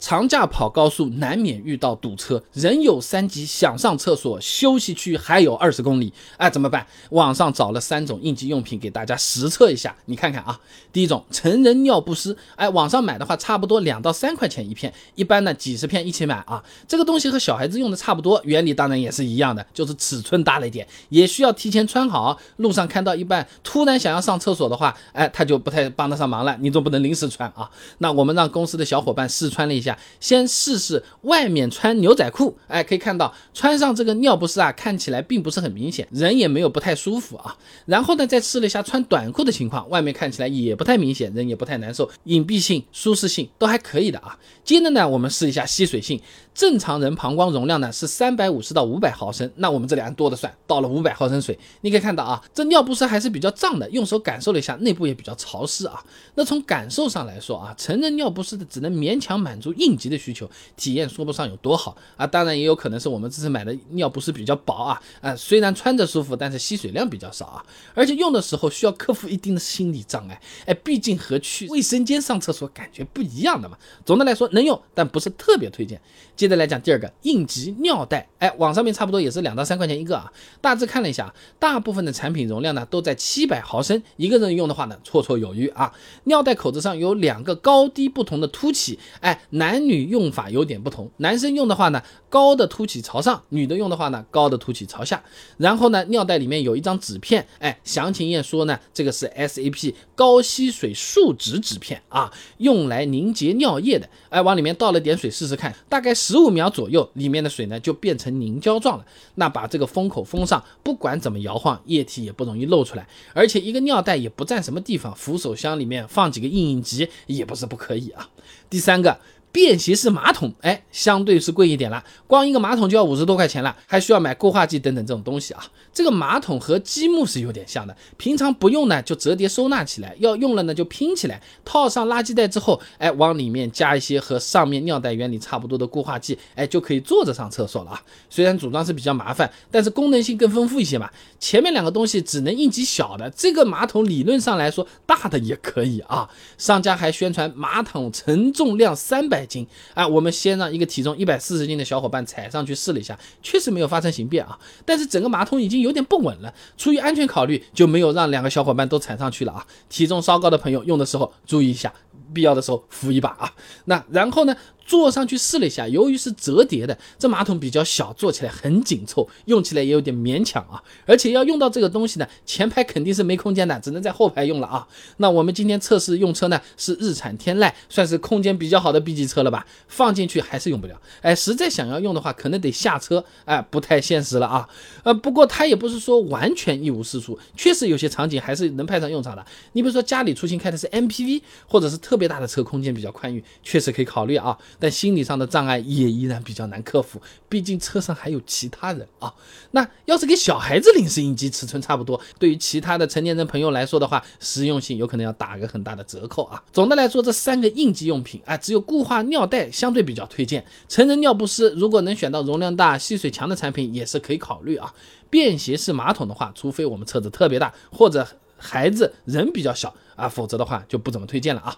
长假跑高速难免遇到堵车，人有三急，想上厕所，休息区还有二十公里，哎，怎么办？网上找了三种应急用品给大家实测一下，你看看啊。第一种成人尿不湿，哎，网上买的话差不多两到三块钱一片，一般呢几十片一起买啊。这个东西和小孩子用的差不多，原理当然也是一样的，就是尺寸大了一点，也需要提前穿好。路上看到一半突然想要上厕所的话，哎，他就不太帮得上忙了，你总不能临时穿啊。那我们让公司的小伙伴试穿了一下。先试试外面穿牛仔裤，哎，可以看到穿上这个尿不湿啊，看起来并不是很明显，人也没有不太舒服啊。然后呢，再试了一下穿短裤的情况，外面看起来也不太明显，人也不太难受，隐蔽性、舒适性都还可以的啊。接着呢，我们试一下吸水性，正常人膀胱容量呢是三百五十到五百毫升，那我们这里按多的算，倒了五百毫升水，你可以看到啊，这尿不湿还是比较胀的，用手感受了一下，内部也比较潮湿啊。那从感受上来说啊，成人尿不湿的只能勉强满足应急的。需求体验说不上有多好啊，当然也有可能是我们这次买的尿不湿比较薄啊，啊，虽然穿着舒服，但是吸水量比较少啊，而且用的时候需要克服一定的心理障碍，哎，毕竟和去卫生间上厕所感觉不一样的嘛。总的来说能用，但不是特别推荐。接着来讲第二个应急尿袋，哎，网上面差不多也是两到三块钱一个啊，大致看了一下，大部分的产品容量呢都在七百毫升，一个人用的话呢绰绰有余啊。尿袋口子上有两个高低不同的凸起，哎，男男女。用法有点不同，男生用的话呢，高的凸起朝上；女的用的话呢，高的凸起朝下。然后呢，尿袋里面有一张纸片，哎，详情页说呢，这个是 SAP 高吸水树脂纸片啊，用来凝结尿液的。哎，往里面倒了点水试试看，大概十五秒左右，里面的水呢就变成凝胶状了。那把这个封口封上，不管怎么摇晃，液体也不容易漏出来。而且一个尿袋也不占什么地方，扶手箱里面放几个应应急也不是不可以啊。第三个。便携式马桶，哎，相对是贵一点了，光一个马桶就要五十多块钱了，还需要买固化剂等等这种东西啊。这个马桶和积木是有点像的，平常不用呢就折叠收纳起来，要用了呢就拼起来，套上垃圾袋之后，哎，往里面加一些和上面尿袋原理差不多的固化剂，哎，就可以坐着上厕所了啊。虽然组装是比较麻烦，但是功能性更丰富一些嘛。前面两个东西只能应急小的，这个马桶理论上来说大的也可以啊。商家还宣传马桶承重量三百。斤啊！我们先让一个体重一百四十斤的小伙伴踩上去试了一下，确实没有发生形变啊。但是整个马桶已经有点不稳了，出于安全考虑，就没有让两个小伙伴都踩上去了啊。体重稍高的朋友用的时候注意一下，必要的时候扶一把啊。那然后呢？坐上去试了一下，由于是折叠的，这马桶比较小，坐起来很紧凑，用起来也有点勉强啊。而且要用到这个东西呢，前排肯定是没空间的，只能在后排用了啊。那我们今天测试用车呢，是日产天籁，算是空间比较好的 B 级车了吧？放进去还是用不了。哎，实在想要用的话，可能得下车，哎，不太现实了啊。呃，不过它也不是说完全一无是处，确实有些场景还是能派上用场的。你比如说家里出行开的是 MPV，或者是特别大的车，空间比较宽裕，确实可以考虑啊。但心理上的障碍也依然比较难克服，毕竟车上还有其他人啊。那要是给小孩子临时应急，尺寸差不多，对于其他的成年人朋友来说的话，实用性有可能要打个很大的折扣啊。总的来说，这三个应急用品啊，只有固化尿袋相对比较推荐。成人尿不湿，如果能选到容量大、吸水强的产品，也是可以考虑啊。便携式马桶的话，除非我们车子特别大，或者孩子人比较小啊，否则的话就不怎么推荐了啊。